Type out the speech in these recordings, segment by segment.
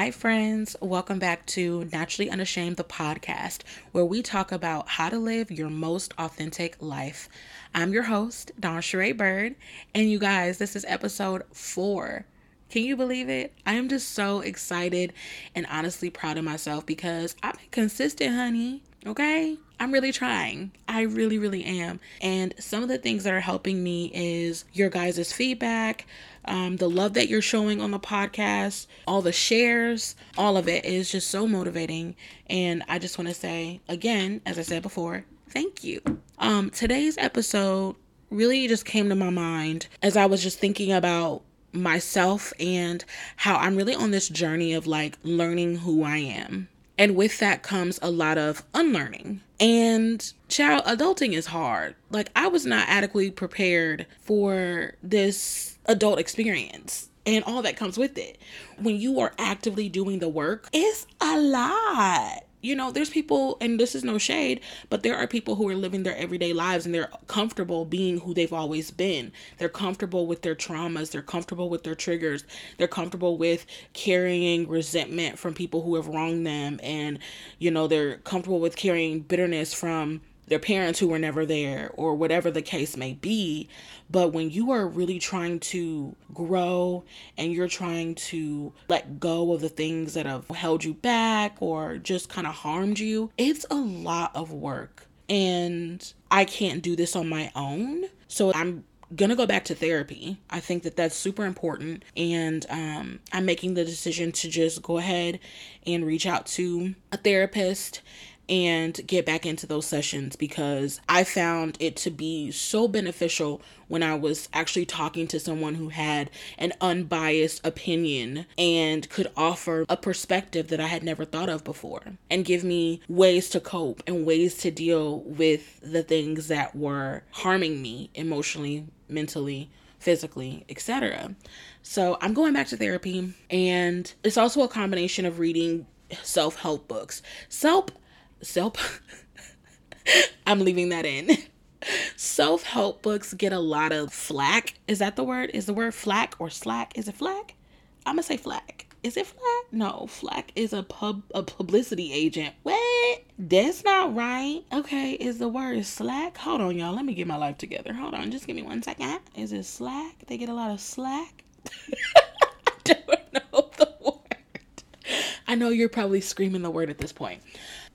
Hi, friends. Welcome back to Naturally Unashamed, the podcast, where we talk about how to live your most authentic life. I'm your host, Dawn Sheree Bird, and you guys, this is episode four. Can you believe it? I am just so excited and honestly proud of myself because I've been consistent, honey. Okay? I'm really trying. I really, really am. And some of the things that are helping me is your guys' feedback, um, the love that you're showing on the podcast, all the shares, all of it is just so motivating. And I just want to say, again, as I said before, thank you. Um, today's episode really just came to my mind as I was just thinking about myself and how I'm really on this journey of like learning who I am. And with that comes a lot of unlearning. And child, adulting is hard. Like, I was not adequately prepared for this adult experience and all that comes with it. When you are actively doing the work, it's a lot you know, there's people, and this is no shade, but there are people who are living their everyday lives and they're comfortable being who they've always been. They're comfortable with their traumas, they're comfortable with their triggers, they're comfortable with carrying resentment from people who have wronged them, and, you know, they're comfortable with carrying bitterness from their parents who were never there or whatever the case may be. But when you are really trying to grow and you're trying to let go of the things that have held you back or just kind of harmed you, it's a lot of work. And I can't do this on my own. So I'm gonna go back to therapy. I think that that's super important, and um, I'm making the decision to just go ahead and reach out to a therapist and get back into those sessions because I found it to be so beneficial when I was actually talking to someone who had an unbiased opinion and could offer a perspective that I had never thought of before and give me ways to cope and ways to deal with the things that were harming me emotionally, mentally, physically, etc. So I'm going back to therapy and it's also a combination of reading self-help books. Self self I'm leaving that in. Self help books get a lot of flack. Is that the word? Is the word flack or slack? Is it flack? I'm gonna say flack. Is it flack? No, flack is a pub a publicity agent. What? That's not right. Okay, is the word slack? Hold on, y'all. Let me get my life together. Hold on, just give me one second. Is it slack? They get a lot of slack. I don't know the word. I know you're probably screaming the word at this point.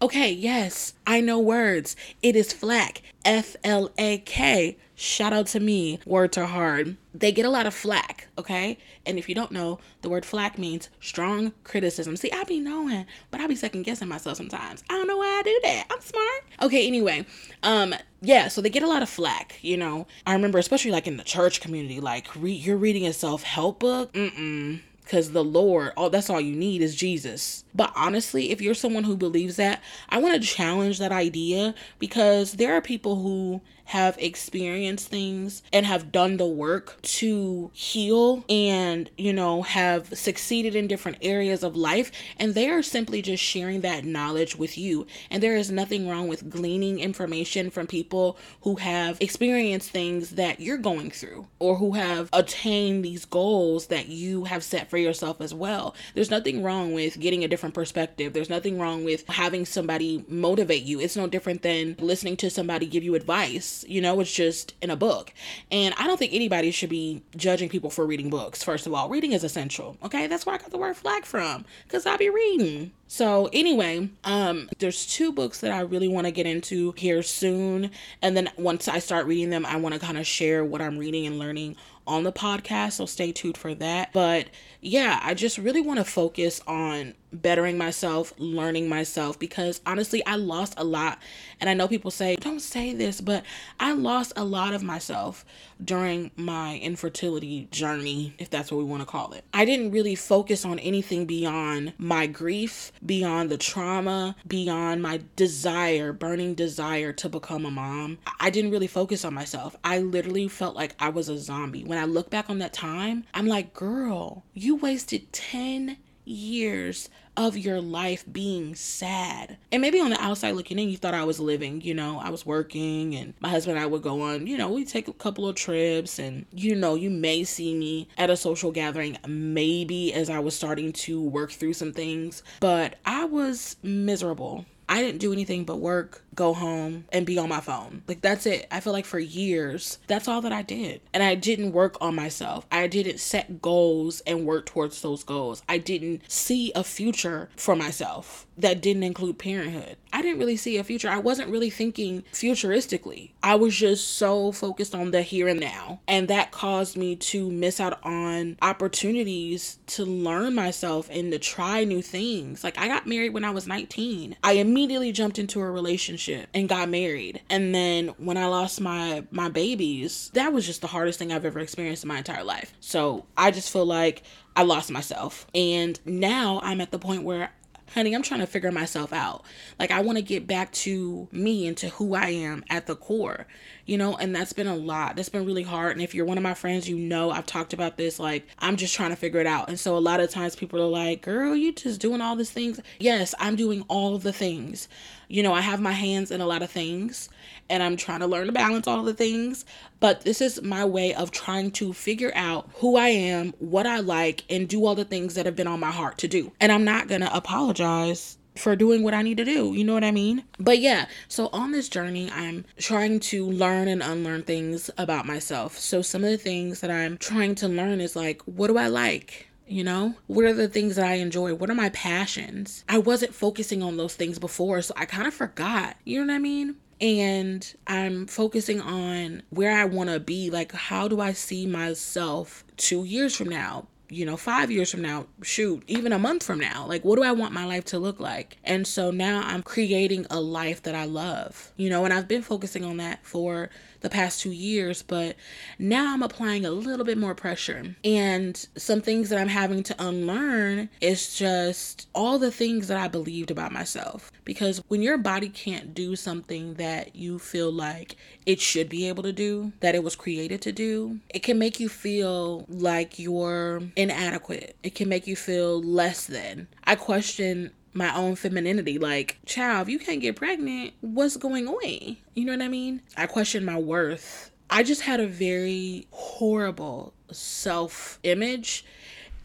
Okay, yes, I know words. It is flack. F L A K. Shout out to me. Words are hard. They get a lot of flack, okay? And if you don't know, the word flack means strong criticism. See, I be knowing, but I be second guessing myself sometimes. I don't know why I do that. I'm smart. Okay, anyway, um, yeah, so they get a lot of flack, you know. I remember, especially like in the church community, like re- you're reading a self help book. Mm-mm because the Lord, all that's all you need is Jesus. But honestly, if you're someone who believes that, I want to challenge that idea because there are people who have experienced things and have done the work to heal and, you know, have succeeded in different areas of life. And they are simply just sharing that knowledge with you. And there is nothing wrong with gleaning information from people who have experienced things that you're going through or who have attained these goals that you have set for yourself as well. There's nothing wrong with getting a different perspective. There's nothing wrong with having somebody motivate you. It's no different than listening to somebody give you advice you know, it's just in a book. And I don't think anybody should be judging people for reading books, first of all. Reading is essential, okay? That's where I got the word flag from, because I be reading. So anyway, um, there's two books that I really want to get into here soon. And then once I start reading them, I want to kind of share what I'm reading and learning on the podcast. So stay tuned for that. But yeah, I just really want to focus on bettering myself, learning myself, because honestly, I lost a lot. And I know people say, don't say this, but I lost a lot of myself during my infertility journey, if that's what we want to call it. I didn't really focus on anything beyond my grief, beyond the trauma, beyond my desire, burning desire to become a mom. I didn't really focus on myself. I literally felt like I was a zombie. When I look back on that time, I'm like, girl, you wasted 10 years of your life being sad. And maybe on the outside looking in, you thought I was living, you know, I was working and my husband and I would go on, you know, we take a couple of trips and, you know, you may see me at a social gathering, maybe as I was starting to work through some things, but I was miserable. I didn't do anything but work, go home, and be on my phone. Like, that's it. I feel like for years, that's all that I did. And I didn't work on myself. I didn't set goals and work towards those goals. I didn't see a future for myself that didn't include parenthood. I didn't really see a future. I wasn't really thinking futuristically. I was just so focused on the here and now. And that caused me to miss out on opportunities to learn myself and to try new things. Like, I got married when I was 19. I immediately jumped into a relationship and got married. And then when I lost my my babies, that was just the hardest thing I've ever experienced in my entire life. So, I just feel like I lost myself. And now I'm at the point where honey, I'm trying to figure myself out. Like, I want to get back to me and to who I am at the core, you know, and that's been a lot. That's been really hard. And if you're one of my friends, you know, I've talked about this. Like, I'm just trying to figure it out. And so, a lot of times people are like, girl, you just doing all these things. Yes, I'm doing all the things. You know, I have my hands in a lot of things and I'm trying to learn to balance all the things. But this is my way of trying to figure out who I am, what I like, and do all the things that have been on my heart to do. And I'm not going to apologize for doing what I need to do. You know what I mean? But yeah, so on this journey, I'm trying to learn and unlearn things about myself. So some of the things that I'm trying to learn is like, what do I like? You know, what are the things that I enjoy? What are my passions? I wasn't focusing on those things before, so I kind of forgot. You know what I mean? and I'm focusing on where I want to be. Like, how do I see myself two years from now? You know, five years from now, shoot, even a month from now. Like, what do I want my life to look like? And so now I'm creating a life that I love, you know, and I've been focusing on that for the past two years, but now I'm applying a little bit more pressure. And some things that I'm having to unlearn is just all the things that I believed about myself. Because when your body can't do something that you feel like it should be able to do, that it was created to do, it can make you feel like you're inadequate. It can make you feel less than. I question my own femininity. Like, child, if you can't get pregnant, what's going on? You know what I mean? I questioned my worth. I just had a very horrible self image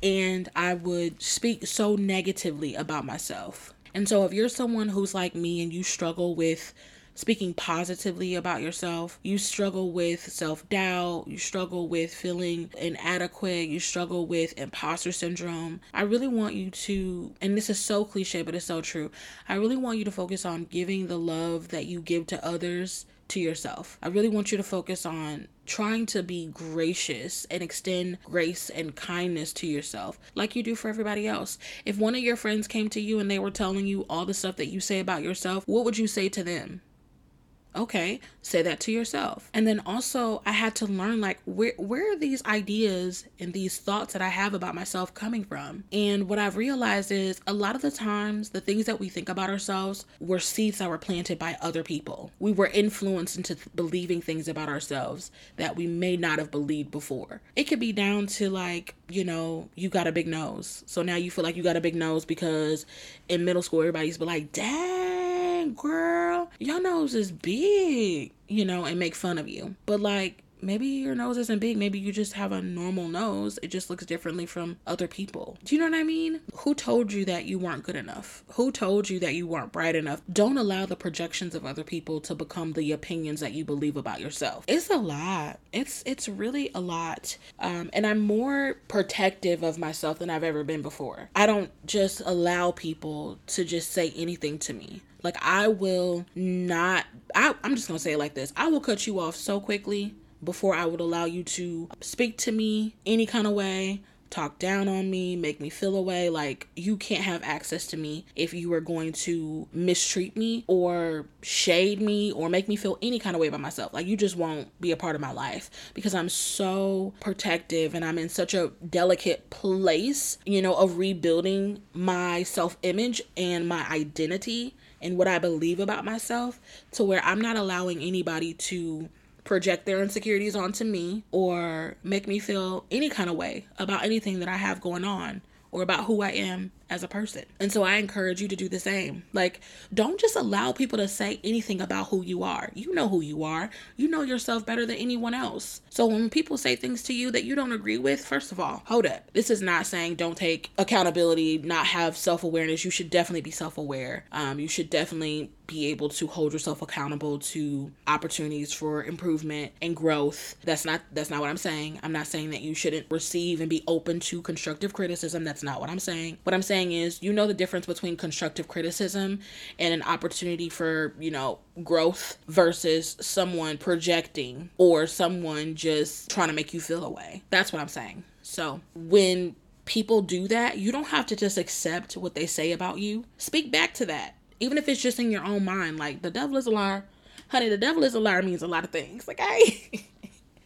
and I would speak so negatively about myself. And so, if you're someone who's like me and you struggle with speaking positively about yourself. You struggle with self doubt. You struggle with feeling inadequate. You struggle with imposter syndrome. I really want you to, and this is so cliche, but it's so true. I really want you to focus on giving the love that you give to others to yourself. I really want you to focus on trying to be gracious and extend grace and kindness to yourself like you do for everybody else. If one of your friends came to you and they were telling you all the stuff that you say about yourself, what would you say to them? Okay, say that to yourself. And then also I had to learn like where where are these ideas and these thoughts that I have about myself coming from? And what I've realized is a lot of the times the things that we think about ourselves were seeds that were planted by other people. We were influenced into believing things about ourselves that we may not have believed before. It could be down to like, you know, you got a big nose. So now you feel like you got a big nose because in middle school everybody used to be like, "Dad, girl, your nose is big, you know, and make fun of you. But like, maybe your nose isn't big. Maybe you just have a normal nose. It just looks differently from other people. Do you know what I mean? Who told you that you weren't good enough? Who told you that you weren't bright enough? Don't allow the projections of other people to become the opinions that you believe about yourself. It's a lot. It's it's really a lot. Um, and I'm more protective of myself than I've ever been before. I don't just allow people to just say anything to me. Like I will not I, I'm just gonna say it like this. I will cut you off so quickly before I would allow you to speak to me any kind of way, talk down on me, make me feel away. Like you can't have access to me if you are going to mistreat me or shade me or make me feel any kind of way by myself. Like you just won't be a part of my life because I'm so protective and I'm in such a delicate place, you know, of rebuilding my self image and my identity and what I believe about myself to where I'm not allowing anybody to project their insecurities onto me or make me feel any kind of way about anything that I have going on or about who I am as a person. And so I encourage you to do the same. Like, don't just allow people to say anything about who you are. You know who you are, you know yourself better than anyone else. So when people say things to you that you don't agree with, first of all, hold up. This is not saying don't take accountability, not have self awareness. You should definitely be self aware. Um, you should definitely be able to hold yourself accountable to opportunities for improvement and growth. That's not that's not what I'm saying. I'm not saying that you shouldn't receive and be open to constructive criticism. That's not what I'm saying. What I'm saying is you know the difference between constructive criticism and an opportunity for, you know, growth versus someone projecting or someone just trying to make you feel away. That's what I'm saying. So, when people do that, you don't have to just accept what they say about you. Speak back to that even if it's just in your own mind, like the devil is a liar. Honey, the devil is a liar means a lot of things. Hey,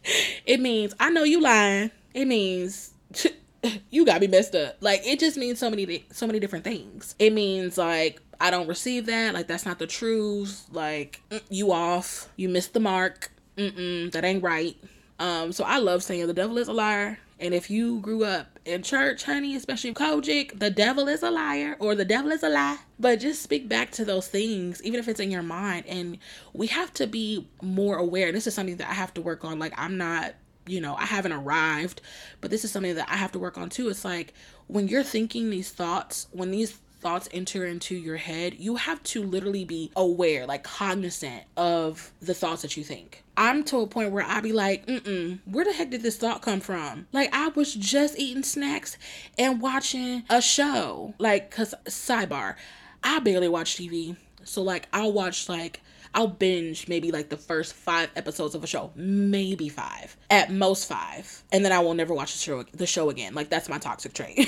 it means I know you lying. It means you got me messed up. Like, it just means so many, so many different things. It means like I don't receive that. Like, that's not the truth. Like, mm, you off. You missed the mark. Mm-mm, that ain't right. Um, so I love saying the devil is a liar. And if you grew up in church, honey, especially COGIC, the devil is a liar or the devil is a lie. But just speak back to those things, even if it's in your mind. And we have to be more aware. This is something that I have to work on. Like, I'm not, you know, I haven't arrived, but this is something that I have to work on too. It's like when you're thinking these thoughts, when these thoughts enter into your head, you have to literally be aware, like cognizant of the thoughts that you think. I'm to a point where I be like, mm where the heck did this thought come from? Like, I was just eating snacks and watching a show. Like, cause sidebar, I barely watch TV. So, like, I'll watch, like, I'll binge maybe like the first five episodes of a show, maybe five, at most five, and then I will never watch the show the show again. Like that's my toxic trait.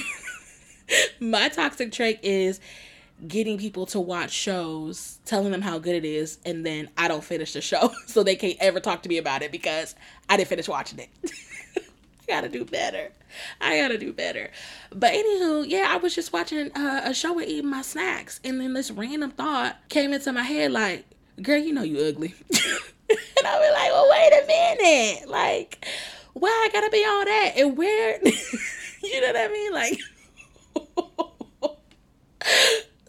my toxic trait is getting people to watch shows, telling them how good it is, and then I don't finish the show, so they can't ever talk to me about it because I didn't finish watching it. I gotta do better. I gotta do better. But anywho, yeah, I was just watching uh, a show and eating my snacks, and then this random thought came into my head, like, "Girl, you know you ugly," and I was like, "Well, wait a minute, like, why I gotta be all that, and where?" you know what I mean, like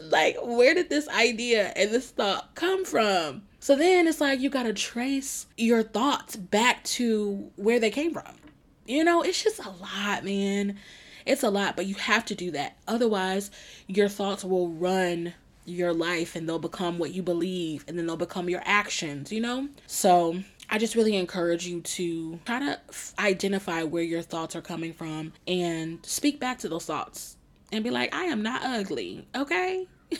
like where did this idea and this thought come from? So then it's like you gotta trace your thoughts back to where they came from. You know it's just a lot man. It's a lot but you have to do that. Otherwise your thoughts will run your life and they'll become what you believe and then they'll become your actions you know so I just really encourage you to try to f- identify where your thoughts are coming from and speak back to those thoughts and be like, I am not ugly, okay?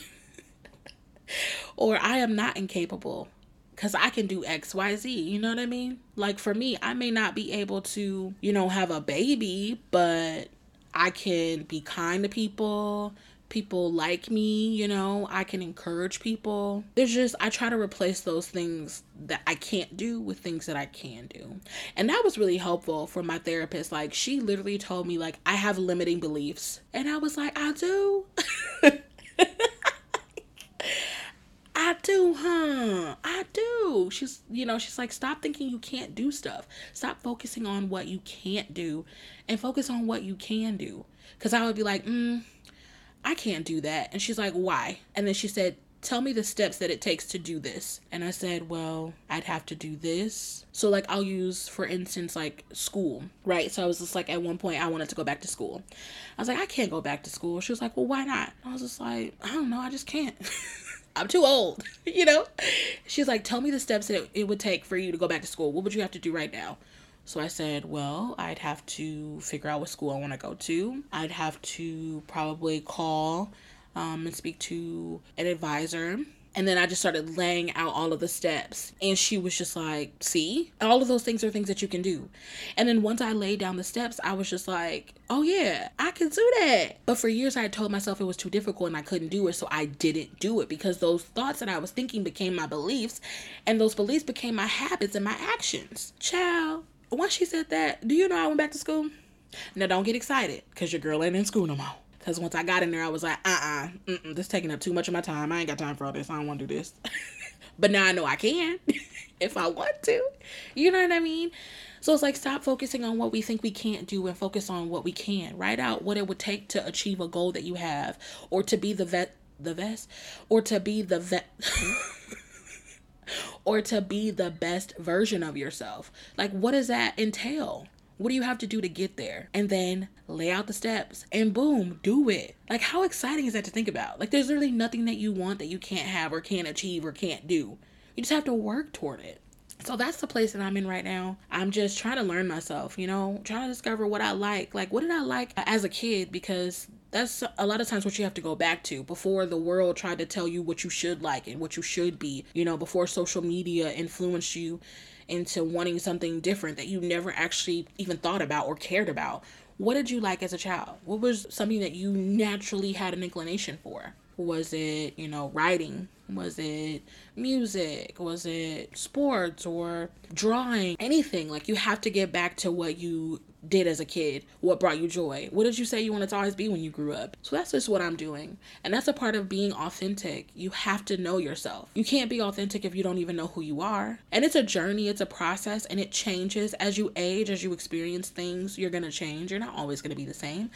or I am not incapable because I can do X, Y, Z. You know what I mean? Like for me, I may not be able to, you know, have a baby, but I can be kind to people, people like me, you know, I can encourage people. There's just, I try to replace those things that I can't do with things that I can do. And that was really helpful for my therapist. Like, she literally told me, like, I have limiting beliefs. And I was like, I do. I do, huh? I do. She's, you know, she's like, stop thinking you can't do stuff. Stop focusing on what you can't do and focus on what you can do. Because I would be like, mm, I can't do that. And she's like, Why? And then she said, Tell me the steps that it takes to do this. And I said, Well, I'd have to do this. So, like, I'll use, for instance, like school, right? So I was just like, at one point, I wanted to go back to school. I was like, I can't go back to school. She was like, Well, why not? I was just like, I don't know. I just can't. I'm too old, you know? She's like, Tell me the steps that it would take for you to go back to school. What would you have to do right now? So I said, well, I'd have to figure out what school I want to go to. I'd have to probably call um, and speak to an advisor. And then I just started laying out all of the steps. And she was just like, see, all of those things are things that you can do. And then once I laid down the steps, I was just like, oh yeah, I can do that. But for years, I had told myself it was too difficult and I couldn't do it. So I didn't do it because those thoughts that I was thinking became my beliefs. And those beliefs became my habits and my actions. Child, once she said that, do you know I went back to school? Now don't get excited because your girl ain't in school no more. Because once I got in there, I was like, uh uh-uh, uh, this taking up too much of my time. I ain't got time for all this. I don't want to do this. but now I know I can if I want to. You know what I mean? So it's like stop focusing on what we think we can't do and focus on what we can. Write out what it would take to achieve a goal that you have or to be the vet the vest or to be the vet or to be the best version of yourself. Like what does that entail? What do you have to do to get there? And then lay out the steps and boom, do it. Like, how exciting is that to think about? Like, there's literally nothing that you want that you can't have or can't achieve or can't do. You just have to work toward it. So that's the place that I'm in right now. I'm just trying to learn myself, you know, trying to discover what I like. Like, what did I like as a kid? Because that's a lot of times what you have to go back to before the world tried to tell you what you should like and what you should be, you know, before social media influenced you into wanting something different that you never actually even thought about or cared about. What did you like as a child? What was something that you naturally had an inclination for? Was it, you know, writing? Was it music? Was it sports or drawing? Anything. Like you have to get back to what you did as a kid, what brought you joy. What did you say you wanted to always be when you grew up? So that's just what I'm doing. And that's a part of being authentic. You have to know yourself. You can't be authentic if you don't even know who you are. And it's a journey, it's a process, and it changes as you age, as you experience things, you're to change. You're not always to be the same.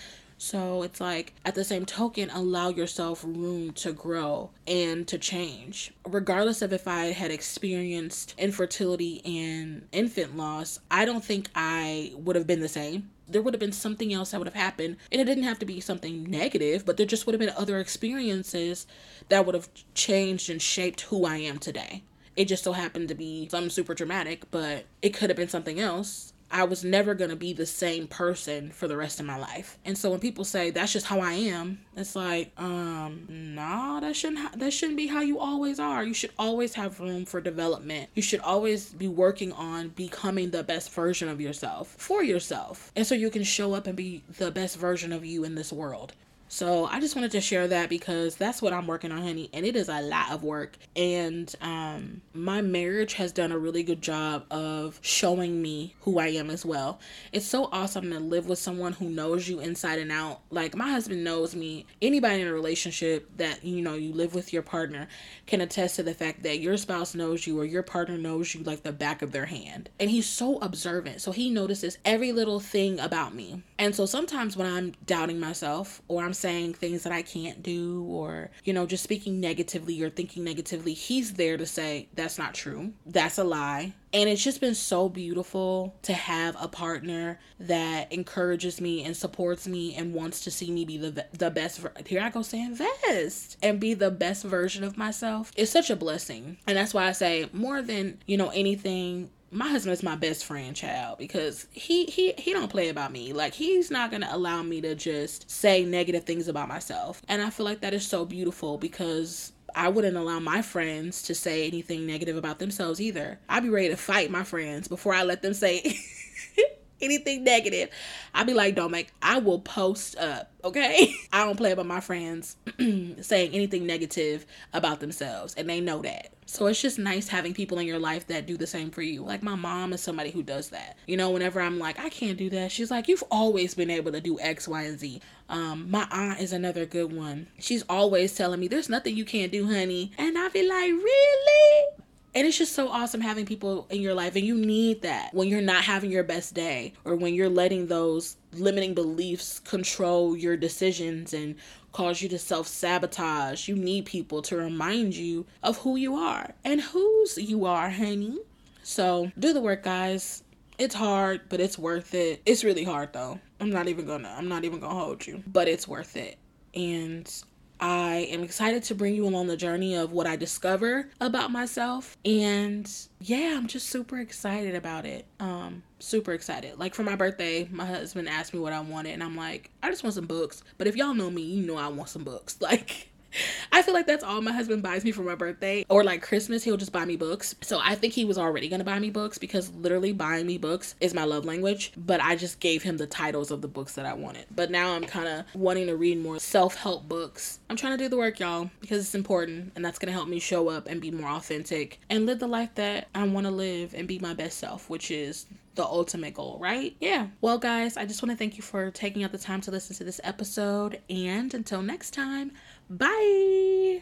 So it's like, at the same token, allow yourself room to grow and to change. Regardless of if I had experienced infertility and infant loss, I don't think I would have been the same there would have been something else that would have happened. And it didn't have to be something negative, but there just would have been other experiences that would have changed and shaped who I am today. It just so happened to be something super dramatic, but it could have been something else. I was never going to be the same person for the rest of my life. And so when people say that's just how I am, it's like, um, nah, that shouldn't ha- that shouldn't be how you always are. You should always have room for development. You should always be working on becoming the best version of yourself for yourself. And so you can show up and be the best version of you in this world. So I just wanted to share that because that's what I'm working on, honey, and it is a lot of work. And um, my marriage has done a really good job of showing me who I am as well. It's so awesome to live with someone who knows you inside and out. Like my husband knows me. Anybody in a relationship that you know you live with your partner can attest to the fact that your spouse knows you or your partner knows you like the back of their hand. And he's so observant, so he notices every little thing about me. And so sometimes when I'm doubting myself or I'm saying things that I can't do or, you know, just speaking negatively or thinking negatively, he's there to say, that's not true. That's a lie. And it's just been so beautiful to have a partner that encourages me and supports me and wants to see me be the the best. Here I go saying best and be the best version of myself. It's such a blessing, and that's why I say more than you know anything my husband is my best friend child because he he he don't play about me like he's not gonna allow me to just say negative things about myself and i feel like that is so beautiful because I wouldn't allow my friends to say anything negative about themselves either. I'd be ready to fight my friends before I let them say anything negative. I'd be like, don't make, I will post up, okay? I don't play about my friends saying anything negative about themselves, and they know that. So it's just nice having people in your life that do the same for you. Like my mom is somebody who does that. You know, whenever I'm like, I can't do that, she's like, You've always been able to do X, Y, and Z. Um, my aunt is another good one. She's always telling me, There's nothing you can't do, honey. And I be like, Really? And it's just so awesome having people in your life, and you need that when you're not having your best day or when you're letting those limiting beliefs control your decisions and cause you to self sabotage. You need people to remind you of who you are and whose you are, honey. So do the work, guys. It's hard, but it's worth it. It's really hard though. I'm not even gonna I'm not even gonna hold you. But it's worth it. And I am excited to bring you along the journey of what I discover about myself. And yeah, I'm just super excited about it. Um, super excited. Like for my birthday, my husband asked me what I wanted, and I'm like, I just want some books. But if y'all know me, you know I want some books. Like I feel like that's all my husband buys me for my birthday or like Christmas. He'll just buy me books. So I think he was already going to buy me books because literally buying me books is my love language. But I just gave him the titles of the books that I wanted. But now I'm kind of wanting to read more self help books. I'm trying to do the work, y'all, because it's important and that's going to help me show up and be more authentic and live the life that I want to live and be my best self, which is the ultimate goal, right? Yeah. Well, guys, I just want to thank you for taking out the time to listen to this episode. And until next time, Bye.